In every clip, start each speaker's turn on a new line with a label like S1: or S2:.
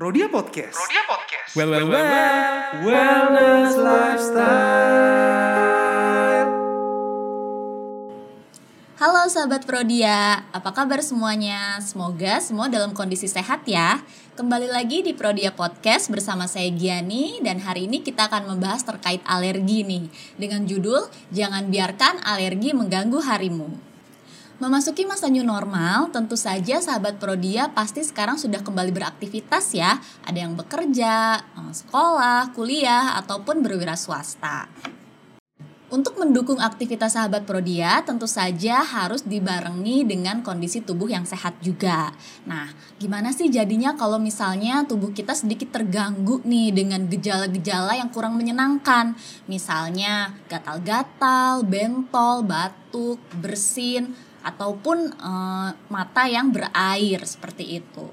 S1: Prodia Podcast.
S2: Prodia Podcast.
S1: Well, well, well, wellness lifestyle.
S3: Halo sahabat Prodia, apa kabar semuanya? Semoga semua dalam kondisi sehat ya. Kembali lagi di Prodia Podcast bersama saya Giani dan hari ini kita akan membahas terkait alergi nih dengan judul Jangan biarkan alergi mengganggu harimu. Memasuki masa new normal, tentu saja sahabat Prodia pasti sekarang sudah kembali beraktivitas ya. Ada yang bekerja, eh, sekolah, kuliah, ataupun berwira swasta. Untuk mendukung aktivitas sahabat Prodia, tentu saja harus dibarengi dengan kondisi tubuh yang sehat juga. Nah, gimana sih jadinya kalau misalnya tubuh kita sedikit terganggu nih dengan gejala-gejala yang kurang menyenangkan? Misalnya gatal-gatal, bentol, batuk, bersin, ataupun uh, mata yang berair seperti itu.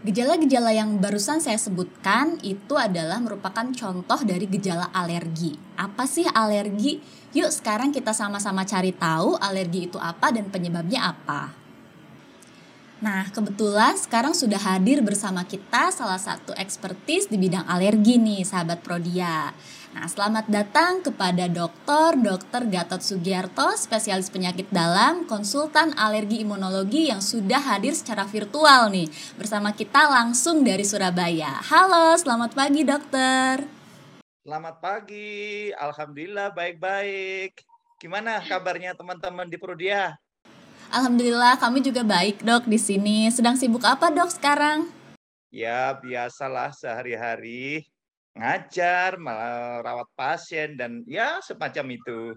S3: Gejala-gejala yang barusan saya sebutkan itu adalah merupakan contoh dari gejala alergi. Apa sih alergi? Yuk sekarang kita sama-sama cari tahu alergi itu apa dan penyebabnya apa. Nah, kebetulan sekarang sudah hadir bersama kita salah satu ekspertis di bidang alergi nih, sahabat Prodia. Nah, selamat datang kepada Dr. Dr. Gatot Sugiarto, spesialis penyakit dalam, konsultan alergi imunologi yang sudah hadir secara virtual nih, bersama kita langsung dari Surabaya. Halo, selamat pagi dokter.
S4: Selamat pagi, Alhamdulillah baik-baik. Gimana kabarnya teman-teman di Prodia?
S3: Alhamdulillah kami juga baik dok di sini. Sedang sibuk apa dok sekarang?
S4: Ya biasalah sehari-hari ngajar, merawat pasien dan ya semacam itu.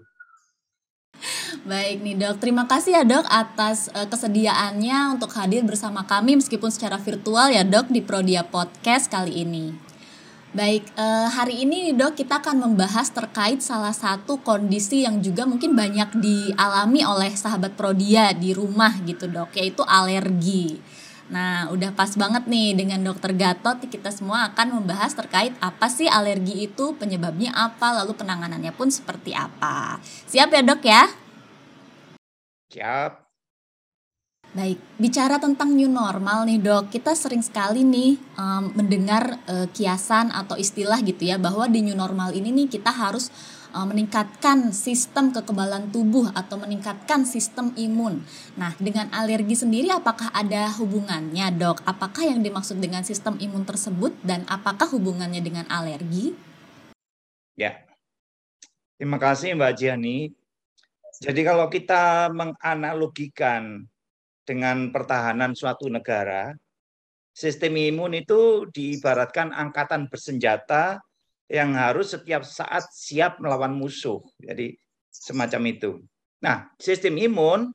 S3: Baik nih dok, terima kasih ya dok atas uh, kesediaannya untuk hadir bersama kami meskipun secara virtual ya dok di Prodia Podcast kali ini. Baik, uh, hari ini nih dok kita akan membahas terkait salah satu kondisi yang juga mungkin banyak dialami oleh sahabat Prodia di rumah gitu dok, yaitu alergi. Nah, udah pas banget nih dengan Dokter Gatot kita semua akan membahas terkait apa sih alergi itu, penyebabnya apa, lalu penanganannya pun seperti apa. Siap ya, Dok ya?
S4: Siap.
S3: Baik, bicara tentang new normal nih dok, kita sering sekali nih um, mendengar uh, kiasan atau istilah gitu ya bahwa di new normal ini nih kita harus uh, meningkatkan sistem kekebalan tubuh atau meningkatkan sistem imun. Nah, dengan alergi sendiri apakah ada hubungannya, Dok? Apakah yang dimaksud dengan sistem imun tersebut dan apakah hubungannya dengan alergi?
S4: Ya. Terima kasih Mbak Jiani. Jadi kalau kita menganalogikan dengan pertahanan suatu negara, sistem imun itu diibaratkan angkatan bersenjata yang harus setiap saat siap melawan musuh. Jadi semacam itu. Nah, sistem imun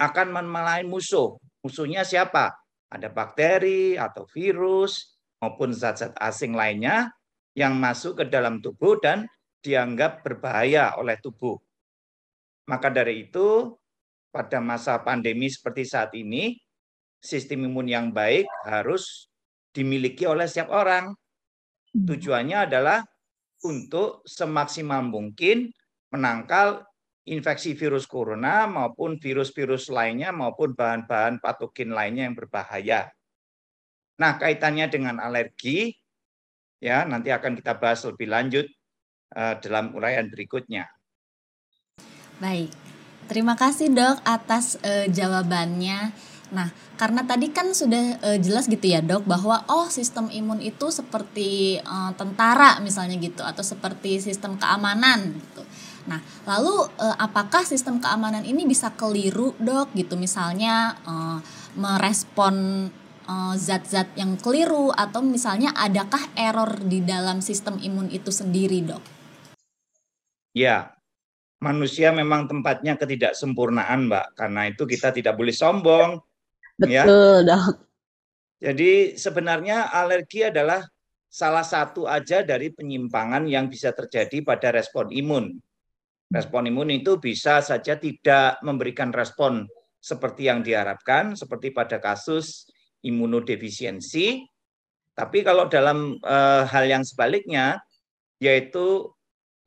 S4: akan memelai musuh. Musuhnya siapa? Ada bakteri atau virus maupun zat-zat asing lainnya yang masuk ke dalam tubuh dan dianggap berbahaya oleh tubuh. Maka dari itu, pada masa pandemi seperti saat ini, sistem imun yang baik harus dimiliki oleh setiap orang. Hmm. Tujuannya adalah untuk semaksimal mungkin menangkal infeksi virus corona maupun virus-virus lainnya maupun bahan-bahan patogen lainnya yang berbahaya. Nah, kaitannya dengan alergi ya nanti akan kita bahas lebih lanjut uh, dalam uraian berikutnya.
S3: Baik. Terima kasih, Dok, atas uh, jawabannya. Nah, karena tadi kan sudah uh, jelas gitu ya dok bahwa oh sistem imun itu seperti uh, tentara misalnya gitu atau seperti sistem keamanan gitu. Nah, lalu uh, apakah sistem keamanan ini bisa keliru dok gitu misalnya uh, merespon zat-zat yang keliru atau misalnya adakah error di dalam sistem imun itu sendiri dok?
S4: Ya, manusia memang tempatnya ketidaksempurnaan, Mbak. Karena itu kita tidak boleh sombong.
S5: Betul, ya. dok.
S4: Jadi sebenarnya alergi adalah salah satu aja dari penyimpangan yang bisa terjadi pada respon imun. Respon imun itu bisa saja tidak memberikan respon seperti yang diharapkan, seperti pada kasus imunodefisiensi. Tapi kalau dalam e, hal yang sebaliknya, yaitu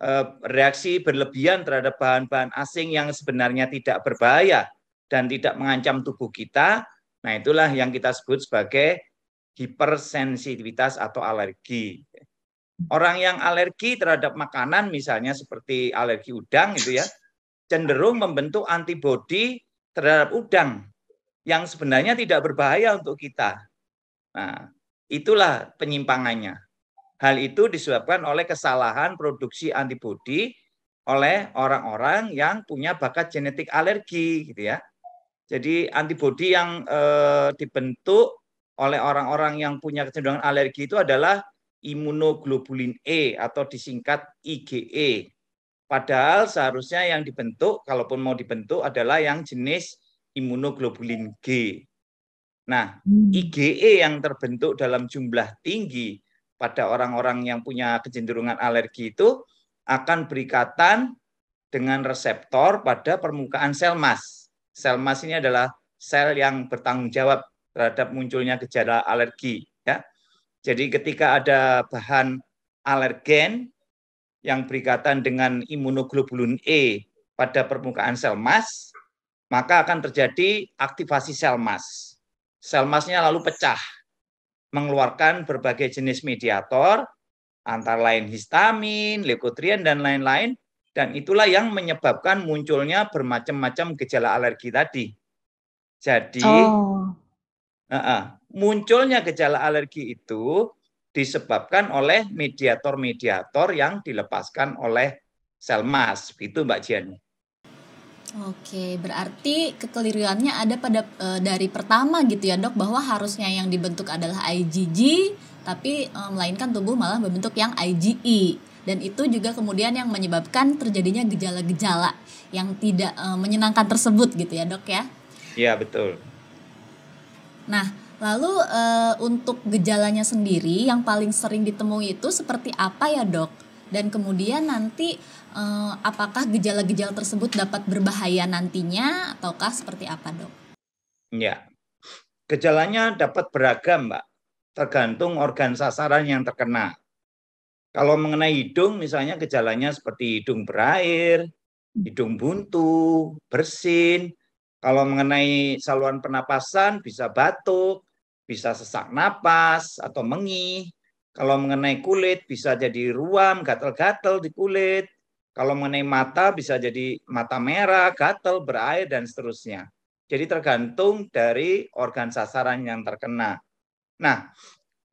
S4: e, reaksi berlebihan terhadap bahan-bahan asing yang sebenarnya tidak berbahaya dan tidak mengancam tubuh kita, Nah, itulah yang kita sebut sebagai hipersensitivitas atau alergi. Orang yang alergi terhadap makanan misalnya seperti alergi udang itu ya, cenderung membentuk antibodi terhadap udang yang sebenarnya tidak berbahaya untuk kita. Nah, itulah penyimpangannya. Hal itu disebabkan oleh kesalahan produksi antibodi oleh orang-orang yang punya bakat genetik alergi gitu ya. Jadi antibodi yang eh, dibentuk oleh orang-orang yang punya kecenderungan alergi itu adalah imunoglobulin E atau disingkat IgE. Padahal seharusnya yang dibentuk, kalaupun mau dibentuk adalah yang jenis imunoglobulin G. Nah, hmm. IgE yang terbentuk dalam jumlah tinggi pada orang-orang yang punya kecenderungan alergi itu akan berikatan dengan reseptor pada permukaan sel mas. Sel mas ini adalah sel yang bertanggung jawab terhadap munculnya gejala alergi. Ya. Jadi ketika ada bahan alergen yang berikatan dengan imunoglobulin E pada permukaan sel mas, maka akan terjadi aktivasi sel mas. Sel masnya lalu pecah, mengeluarkan berbagai jenis mediator, antara lain histamin, leukotrien, dan lain-lain, dan itulah yang menyebabkan munculnya bermacam-macam gejala alergi tadi. Jadi, oh munculnya gejala alergi itu disebabkan oleh mediator-mediator yang dilepaskan oleh sel mas, itu Mbak Jiani.
S3: Oke, berarti kekeliruannya ada pada e, dari pertama gitu ya dok, bahwa harusnya yang dibentuk adalah IgG, tapi e, melainkan tubuh malah membentuk yang IgE, dan itu juga kemudian yang menyebabkan terjadinya gejala-gejala yang tidak e, menyenangkan tersebut gitu ya dok ya?
S4: Iya betul.
S3: Nah, lalu uh, untuk gejalanya sendiri yang paling sering ditemui itu seperti apa ya dok? Dan kemudian nanti uh, apakah gejala-gejala tersebut dapat berbahaya nantinya ataukah seperti apa dok?
S4: Ya, gejalanya dapat beragam mbak, tergantung organ sasaran yang terkena. Kalau mengenai hidung misalnya gejalanya seperti hidung berair, hidung buntu, bersin, kalau mengenai saluran pernapasan bisa batuk, bisa sesak napas atau mengih. Kalau mengenai kulit bisa jadi ruam, gatal-gatal di kulit. Kalau mengenai mata bisa jadi mata merah, gatal, berair dan seterusnya. Jadi tergantung dari organ sasaran yang terkena. Nah,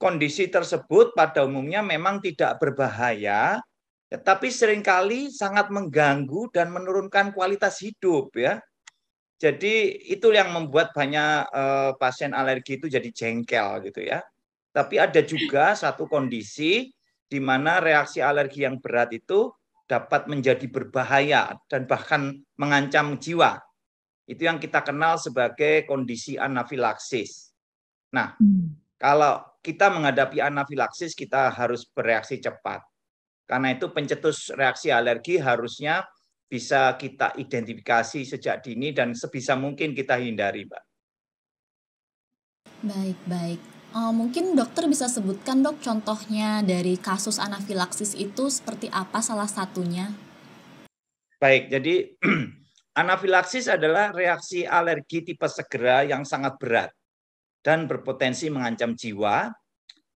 S4: kondisi tersebut pada umumnya memang tidak berbahaya, tetapi sering kali sangat mengganggu dan menurunkan kualitas hidup ya. Jadi itu yang membuat banyak uh, pasien alergi itu jadi jengkel gitu ya. Tapi ada juga satu kondisi di mana reaksi alergi yang berat itu dapat menjadi berbahaya dan bahkan mengancam jiwa. Itu yang kita kenal sebagai kondisi anafilaksis. Nah, hmm. kalau kita menghadapi anafilaksis kita harus bereaksi cepat. Karena itu pencetus reaksi alergi harusnya bisa kita identifikasi sejak dini dan sebisa mungkin kita hindari, Mbak.
S3: Baik, baik. Uh, mungkin dokter bisa sebutkan dok contohnya dari kasus anafilaksis itu seperti apa salah satunya?
S4: Baik, jadi anafilaksis adalah reaksi alergi tipe segera yang sangat berat dan berpotensi mengancam jiwa.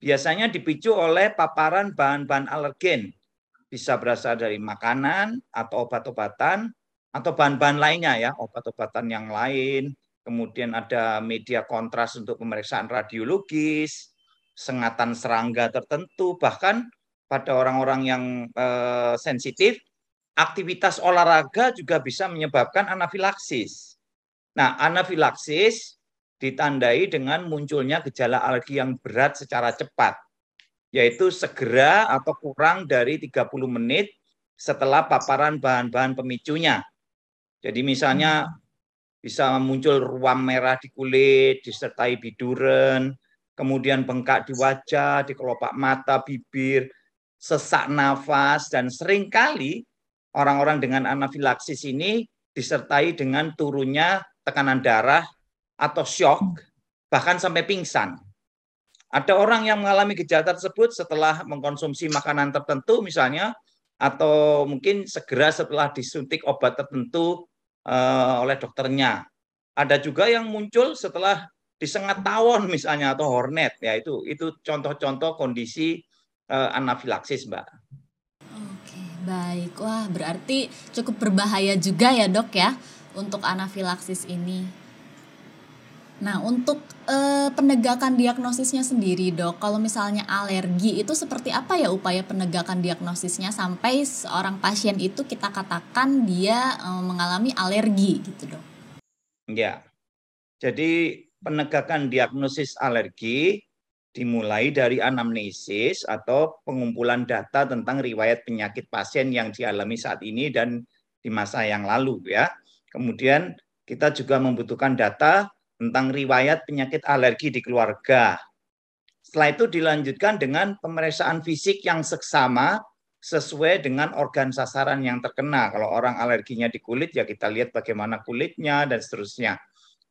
S4: Biasanya dipicu oleh paparan bahan-bahan alergen bisa berasal dari makanan atau obat-obatan atau bahan-bahan lainnya ya, obat-obatan yang lain. Kemudian ada media kontras untuk pemeriksaan radiologis, sengatan serangga tertentu, bahkan pada orang-orang yang eh, sensitif, aktivitas olahraga juga bisa menyebabkan anafilaksis. Nah, anafilaksis ditandai dengan munculnya gejala alergi yang berat secara cepat yaitu segera atau kurang dari 30 menit setelah paparan bahan-bahan pemicunya. Jadi misalnya bisa muncul ruam merah di kulit, disertai biduren, kemudian bengkak di wajah, di kelopak mata, bibir, sesak nafas, dan sering kali orang-orang dengan anafilaksis ini disertai dengan turunnya tekanan darah atau shock, bahkan sampai pingsan. Ada orang yang mengalami gejala tersebut setelah mengkonsumsi makanan tertentu misalnya atau mungkin segera setelah disuntik obat tertentu uh, oleh dokternya. Ada juga yang muncul setelah disengat tawon misalnya atau hornet ya itu itu contoh-contoh kondisi uh, anafilaksis mbak.
S3: Oke baik wah berarti cukup berbahaya juga ya dok ya untuk anafilaksis ini. Nah untuk uh, penegakan diagnosisnya sendiri dok, kalau misalnya alergi itu seperti apa ya upaya penegakan diagnosisnya sampai seorang pasien itu kita katakan dia uh, mengalami alergi gitu dok?
S4: Ya, jadi penegakan diagnosis alergi dimulai dari anamnesis atau pengumpulan data tentang riwayat penyakit pasien yang dialami saat ini dan di masa yang lalu ya. Kemudian kita juga membutuhkan data tentang riwayat penyakit alergi di keluarga. Setelah itu dilanjutkan dengan pemeriksaan fisik yang seksama sesuai dengan organ sasaran yang terkena. Kalau orang alerginya di kulit ya kita lihat bagaimana kulitnya dan seterusnya.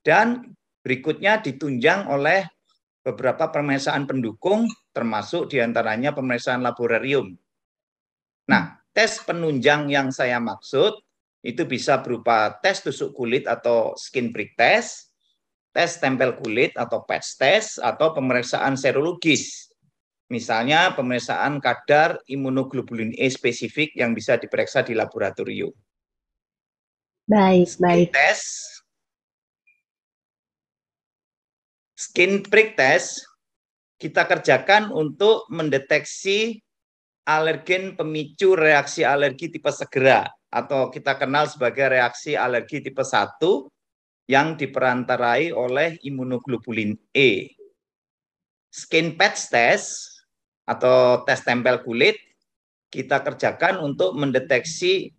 S4: Dan Berikutnya ditunjang oleh beberapa pemeriksaan pendukung, termasuk di antaranya pemeriksaan laboratorium. Nah, tes penunjang yang saya maksud itu bisa berupa tes tusuk kulit atau skin prick test, tes tempel kulit atau patch test, atau pemeriksaan serologis. Misalnya pemeriksaan kadar imunoglobulin E spesifik yang bisa diperiksa di laboratorium.
S5: Baik, baik.
S4: Tes Skin prick test kita kerjakan untuk mendeteksi alergen pemicu reaksi alergi tipe segera atau kita kenal sebagai reaksi alergi tipe 1 yang diperantarai oleh imunoglobulin E. Skin patch test atau tes tempel kulit kita kerjakan untuk mendeteksi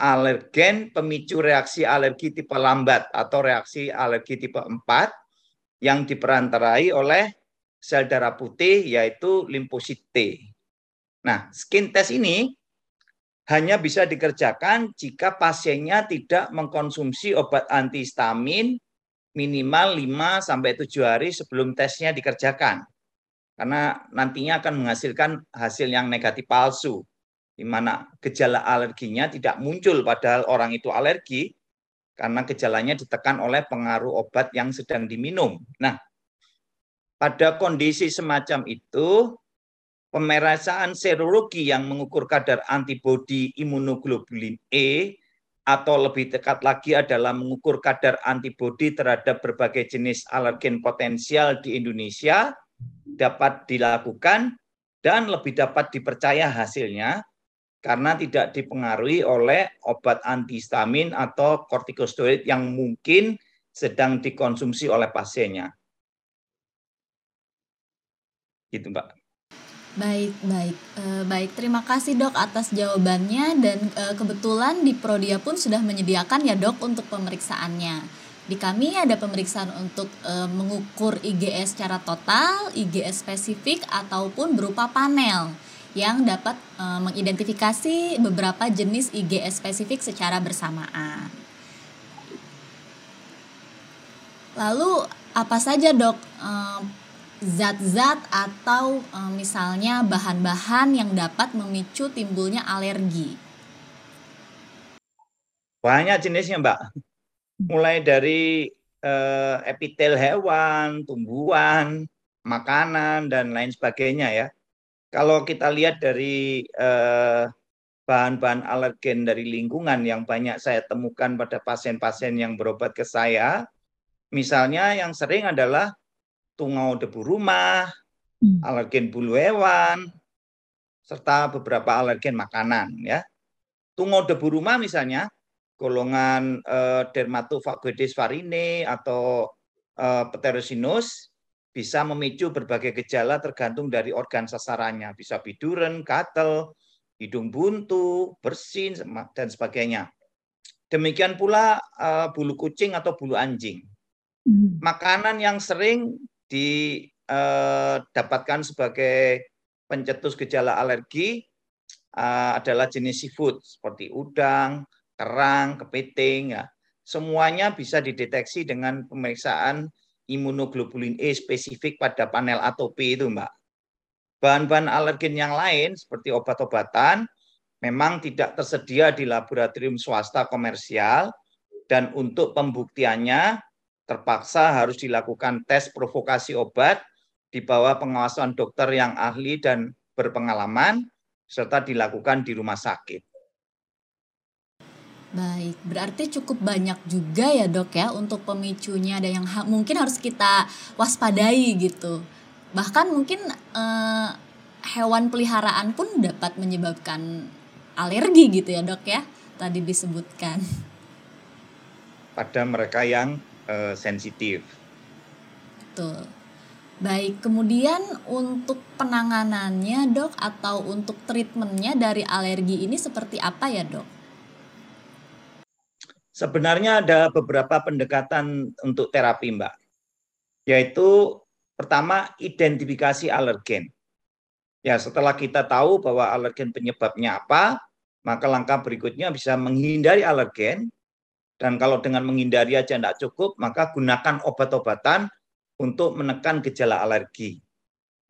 S4: alergen pemicu reaksi alergi tipe lambat atau reaksi alergi tipe 4 yang diperantarai oleh sel darah putih yaitu limfosit T. Nah, skin test ini hanya bisa dikerjakan jika pasiennya tidak mengkonsumsi obat antihistamin minimal 5 sampai 7 hari sebelum tesnya dikerjakan. Karena nantinya akan menghasilkan hasil yang negatif palsu di mana gejala alerginya tidak muncul padahal orang itu alergi, karena gejalanya ditekan oleh pengaruh obat yang sedang diminum. Nah, pada kondisi semacam itu, pemeriksaan serologi yang mengukur kadar antibodi imunoglobulin E atau lebih dekat lagi adalah mengukur kadar antibodi terhadap berbagai jenis alergen potensial di Indonesia dapat dilakukan dan lebih dapat dipercaya hasilnya karena tidak dipengaruhi oleh obat antihistamin atau kortikosteroid yang mungkin sedang dikonsumsi oleh pasiennya. Gitu, Mbak.
S3: Baik, baik. E, baik, terima kasih Dok atas jawabannya dan e, kebetulan di Prodia pun sudah menyediakan ya Dok untuk pemeriksaannya. Di kami ada pemeriksaan untuk e, mengukur IgS secara total, IgS spesifik ataupun berupa panel yang dapat e, mengidentifikasi beberapa jenis IgS spesifik secara bersamaan. Lalu apa saja dok zat-zat atau e, misalnya bahan-bahan yang dapat memicu timbulnya alergi?
S4: Banyak jenisnya mbak, mulai dari uh, epitel hewan, tumbuhan, makanan dan lain sebagainya ya kalau kita lihat dari eh, bahan-bahan alergen dari lingkungan yang banyak saya temukan pada pasien-pasien yang berobat ke saya, misalnya yang sering adalah tungau debu rumah, hmm. alergen bulu hewan, serta beberapa alergen makanan. Ya, tungau debu rumah misalnya golongan eh, Dermatophagostes farine atau eh, Pterosinus bisa memicu berbagai gejala tergantung dari organ sasarannya. Bisa biduren, gatel, hidung buntu, bersin, dan sebagainya. Demikian pula uh, bulu kucing atau bulu anjing. Hmm. Makanan yang sering didapatkan eh, sebagai pencetus gejala alergi uh, adalah jenis seafood seperti udang, kerang, kepiting. Ya. Semuanya bisa dideteksi dengan pemeriksaan imunoglobulin E spesifik pada panel atopi itu, Mbak. Bahan-bahan alergen yang lain seperti obat-obatan memang tidak tersedia di laboratorium swasta komersial dan untuk pembuktiannya terpaksa harus dilakukan tes provokasi obat di bawah pengawasan dokter yang ahli dan berpengalaman serta dilakukan di rumah sakit.
S3: Baik, berarti cukup banyak juga ya dok ya untuk pemicunya ada yang ha mungkin harus kita waspadai gitu. Bahkan mungkin eh, hewan peliharaan pun dapat menyebabkan alergi gitu ya dok ya, tadi disebutkan.
S4: Pada mereka yang eh, sensitif.
S3: Betul. Baik, kemudian untuk penanganannya dok atau untuk treatmentnya dari alergi ini seperti apa ya dok?
S4: Sebenarnya ada beberapa pendekatan untuk terapi, Mbak. Yaitu pertama identifikasi alergen. Ya, setelah kita tahu bahwa alergen penyebabnya apa, maka langkah berikutnya bisa menghindari alergen. Dan kalau dengan menghindari aja tidak cukup, maka gunakan obat-obatan untuk menekan gejala alergi.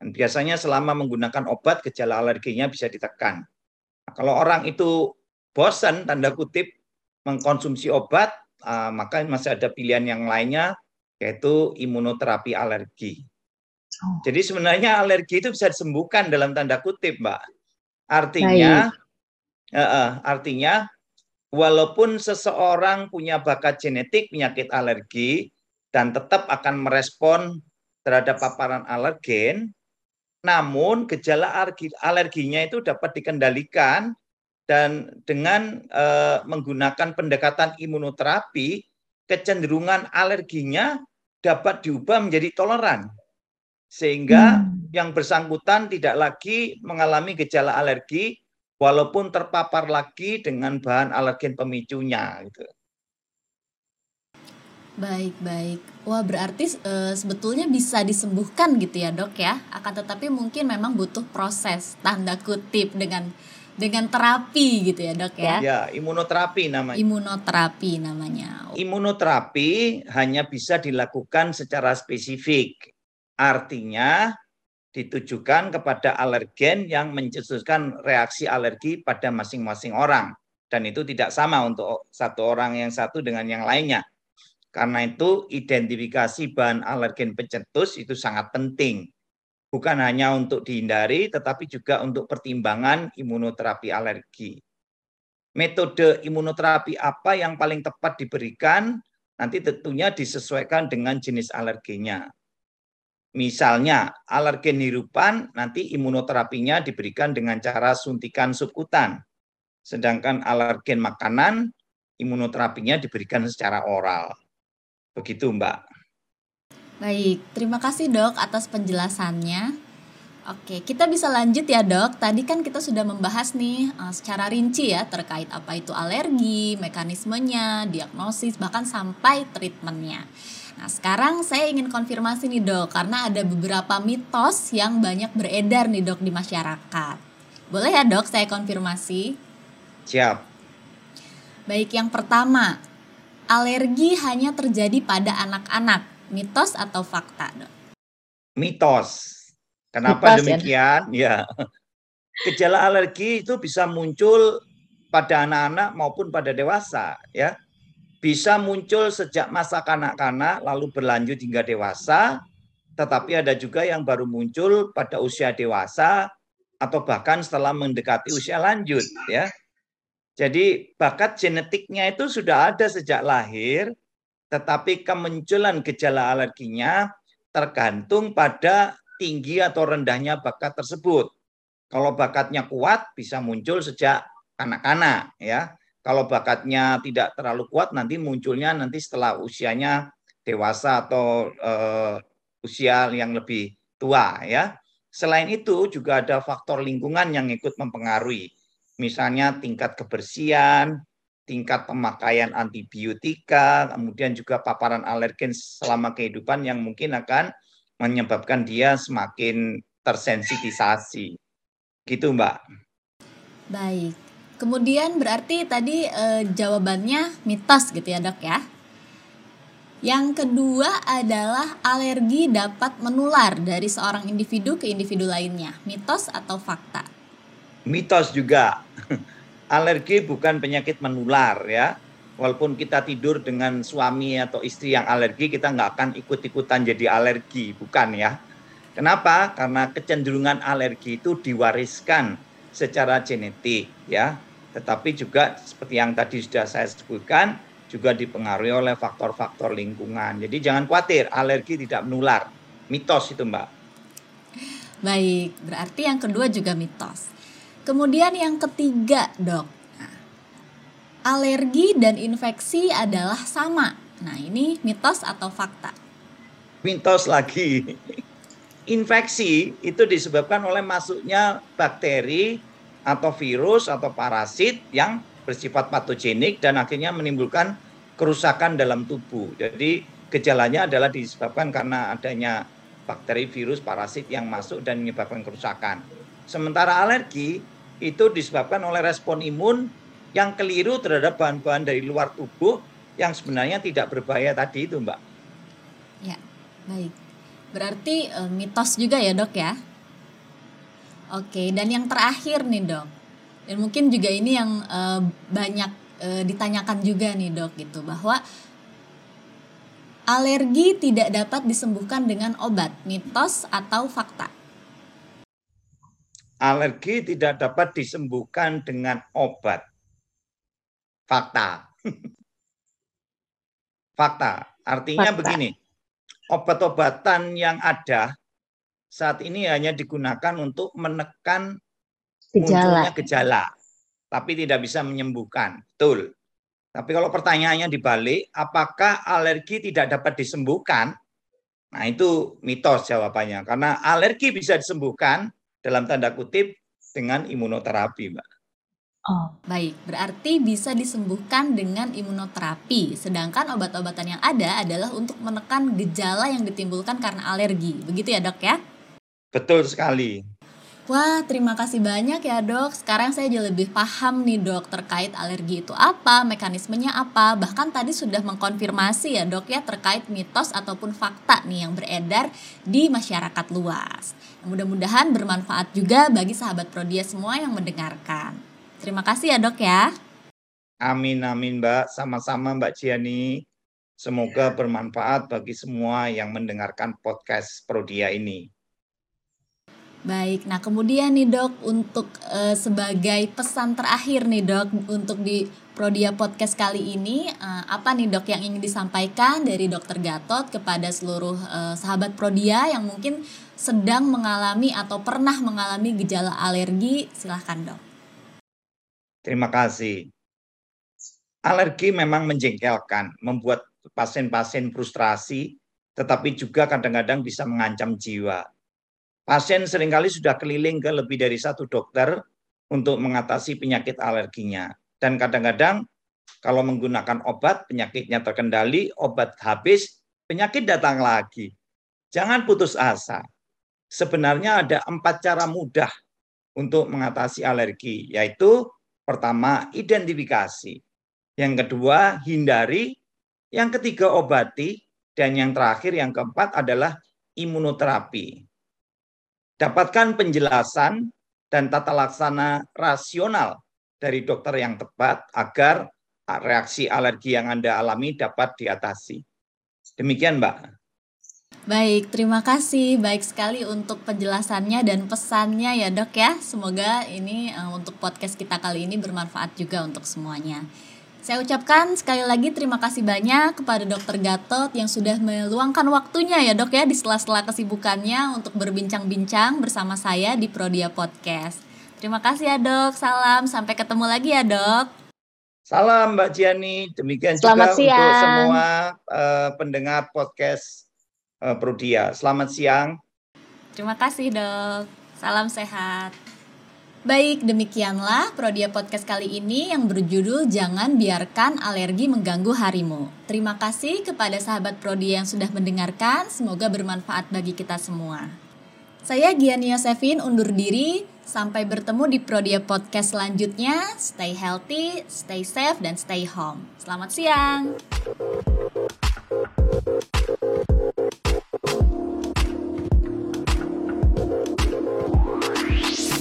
S4: Dan biasanya selama menggunakan obat, gejala alerginya bisa ditekan. Nah, kalau orang itu bosan, tanda kutip, mengkonsumsi obat, uh, maka masih ada pilihan yang lainnya, yaitu imunoterapi alergi. Oh. Jadi sebenarnya alergi itu bisa disembuhkan dalam tanda kutip, Mbak. Artinya, uh, uh, artinya walaupun seseorang punya bakat genetik penyakit alergi dan tetap akan merespon terhadap paparan alergen, namun gejala alerginya itu dapat dikendalikan dan dengan uh, menggunakan pendekatan imunoterapi, kecenderungan alerginya dapat diubah menjadi toleran. Sehingga hmm. yang bersangkutan tidak lagi mengalami gejala alergi walaupun terpapar lagi dengan bahan alergen pemicunya gitu.
S3: Baik, baik. Wah, berarti e, sebetulnya bisa disembuhkan gitu ya, Dok ya. Akan tetapi mungkin memang butuh proses tanda kutip dengan dengan terapi gitu ya dok ya?
S4: Ya, imunoterapi namanya.
S3: Imunoterapi namanya.
S4: Imunoterapi hanya bisa dilakukan secara spesifik. Artinya ditujukan kepada alergen yang mencetuskan reaksi alergi pada masing-masing orang. Dan itu tidak sama untuk satu orang yang satu dengan yang lainnya. Karena itu identifikasi bahan alergen pencetus itu sangat penting bukan hanya untuk dihindari, tetapi juga untuk pertimbangan imunoterapi alergi. Metode imunoterapi apa yang paling tepat diberikan, nanti tentunya disesuaikan dengan jenis alerginya. Misalnya, alergen hirupan, nanti imunoterapinya diberikan dengan cara suntikan subkutan. Sedangkan alergen makanan, imunoterapinya diberikan secara oral. Begitu, Mbak.
S3: Baik, terima kasih dok atas penjelasannya. Oke, kita bisa lanjut ya dok. Tadi kan kita sudah membahas nih uh, secara rinci ya terkait apa itu alergi, mekanismenya, diagnosis, bahkan sampai treatmentnya. Nah sekarang saya ingin konfirmasi nih dok, karena ada beberapa mitos yang banyak beredar nih dok di masyarakat. Boleh ya dok saya konfirmasi?
S4: Siap.
S3: Baik, yang pertama, alergi hanya terjadi pada anak-anak mitos atau fakta dok?
S4: Mitos. Kenapa mitos, ya, demikian? Ya. ya. Gejala alergi itu bisa muncul pada anak-anak maupun pada dewasa, ya. Bisa muncul sejak masa kanak-kanak lalu berlanjut hingga dewasa, tetapi ada juga yang baru muncul pada usia dewasa atau bahkan setelah mendekati usia lanjut, ya. Jadi bakat genetiknya itu sudah ada sejak lahir, tetapi kemunculan gejala alerginya tergantung pada tinggi atau rendahnya bakat tersebut. Kalau bakatnya kuat bisa muncul sejak kanak-kanak ya. Kalau bakatnya tidak terlalu kuat nanti munculnya nanti setelah usianya dewasa atau uh, usia yang lebih tua ya. Selain itu juga ada faktor lingkungan yang ikut mempengaruhi. Misalnya tingkat kebersihan, tingkat pemakaian antibiotika, kemudian juga paparan alergen selama kehidupan yang mungkin akan menyebabkan dia semakin tersensitisasi. Gitu, Mbak.
S3: Baik. Kemudian berarti tadi eh, jawabannya mitos gitu ya, Dok ya. Yang kedua adalah alergi dapat menular dari seorang individu ke individu lainnya. Mitos atau fakta?
S4: Mitos juga alergi bukan penyakit menular ya. Walaupun kita tidur dengan suami atau istri yang alergi, kita nggak akan ikut-ikutan jadi alergi, bukan ya? Kenapa? Karena kecenderungan alergi itu diwariskan secara genetik, ya. Tetapi juga seperti yang tadi sudah saya sebutkan, juga dipengaruhi oleh faktor-faktor lingkungan. Jadi jangan khawatir, alergi tidak menular. Mitos itu, Mbak.
S3: Baik, berarti yang kedua juga mitos. Kemudian yang ketiga, dok, nah, alergi dan infeksi adalah sama. Nah, ini mitos atau fakta?
S4: Mitos lagi. Infeksi itu disebabkan oleh masuknya bakteri atau virus atau parasit yang bersifat patogenik dan akhirnya menimbulkan kerusakan dalam tubuh. Jadi gejalanya adalah disebabkan karena adanya bakteri, virus, parasit yang masuk dan menyebabkan kerusakan. Sementara alergi itu disebabkan oleh respon imun yang keliru terhadap bahan-bahan dari luar tubuh yang sebenarnya tidak berbahaya tadi itu, Mbak.
S3: Ya, baik. Berarti e, mitos juga ya, Dok ya? Oke, dan yang terakhir nih, Dok. Dan mungkin juga ini yang e, banyak e, ditanyakan juga nih, Dok, gitu bahwa alergi tidak dapat disembuhkan dengan obat, mitos atau fakta?
S4: alergi tidak dapat disembuhkan dengan obat. Fakta. Fakta. Artinya Fakta. begini, obat-obatan yang ada saat ini hanya digunakan untuk menekan gejala. munculnya gejala, tapi tidak bisa menyembuhkan. Betul. Tapi kalau pertanyaannya dibalik, apakah alergi tidak dapat disembuhkan? Nah, itu mitos jawabannya. Karena alergi bisa disembuhkan, dalam tanda kutip dengan imunoterapi, Mbak.
S3: Oh, baik. Berarti bisa disembuhkan dengan imunoterapi. Sedangkan obat-obatan yang ada adalah untuk menekan gejala yang ditimbulkan karena alergi. Begitu ya, Dok ya?
S4: Betul sekali.
S3: Wah, terima kasih banyak ya dok. Sekarang saya jadi lebih paham nih dok terkait alergi itu apa, mekanismenya apa. Bahkan tadi sudah mengkonfirmasi ya dok ya terkait mitos ataupun fakta nih yang beredar di masyarakat luas. Mudah-mudahan bermanfaat juga bagi sahabat Prodia semua yang mendengarkan. Terima kasih ya dok ya.
S4: Amin, amin mbak. Sama-sama mbak Ciani. Semoga bermanfaat bagi semua yang mendengarkan podcast Prodia ini.
S3: Baik, nah kemudian nih dok untuk uh, sebagai pesan terakhir nih dok untuk di Prodia Podcast kali ini uh, apa nih dok yang ingin disampaikan dari Dokter Gatot kepada seluruh uh, sahabat Prodia yang mungkin sedang mengalami atau pernah mengalami gejala alergi silahkan dok.
S4: Terima kasih. Alergi memang menjengkelkan, membuat pasien-pasien frustrasi, tetapi juga kadang-kadang bisa mengancam jiwa Pasien sering kali sudah keliling ke lebih dari satu dokter untuk mengatasi penyakit alerginya. Dan kadang-kadang kalau menggunakan obat, penyakitnya terkendali, obat habis, penyakit datang lagi. Jangan putus asa. Sebenarnya ada empat cara mudah untuk mengatasi alergi, yaitu pertama, identifikasi. Yang kedua, hindari. Yang ketiga, obati. Dan yang terakhir, yang keempat adalah imunoterapi. Dapatkan penjelasan dan tata laksana rasional dari dokter yang tepat agar reaksi alergi yang Anda alami dapat diatasi. Demikian, Mbak.
S3: Baik, terima kasih. Baik sekali untuk penjelasannya dan pesannya ya, Dok ya. Semoga ini uh, untuk podcast kita kali ini bermanfaat juga untuk semuanya. Saya ucapkan sekali lagi terima kasih banyak kepada Dokter Gatot yang sudah meluangkan waktunya ya dok ya di sela-sela kesibukannya untuk berbincang-bincang bersama saya di Prodia Podcast. Terima kasih ya dok, salam, sampai ketemu lagi ya dok.
S4: Salam Mbak Jiani, demikian Selamat juga siang. untuk semua uh, pendengar podcast uh, Prodia. Selamat siang.
S3: Terima kasih dok, salam sehat. Baik, demikianlah Prodia Podcast kali ini yang berjudul Jangan Biarkan Alergi Mengganggu Harimu. Terima kasih kepada sahabat Prodia yang sudah mendengarkan, semoga bermanfaat bagi kita semua. Saya Giani Yosefin undur diri, sampai bertemu di Prodia Podcast selanjutnya. Stay healthy, stay safe, dan stay home. Selamat siang.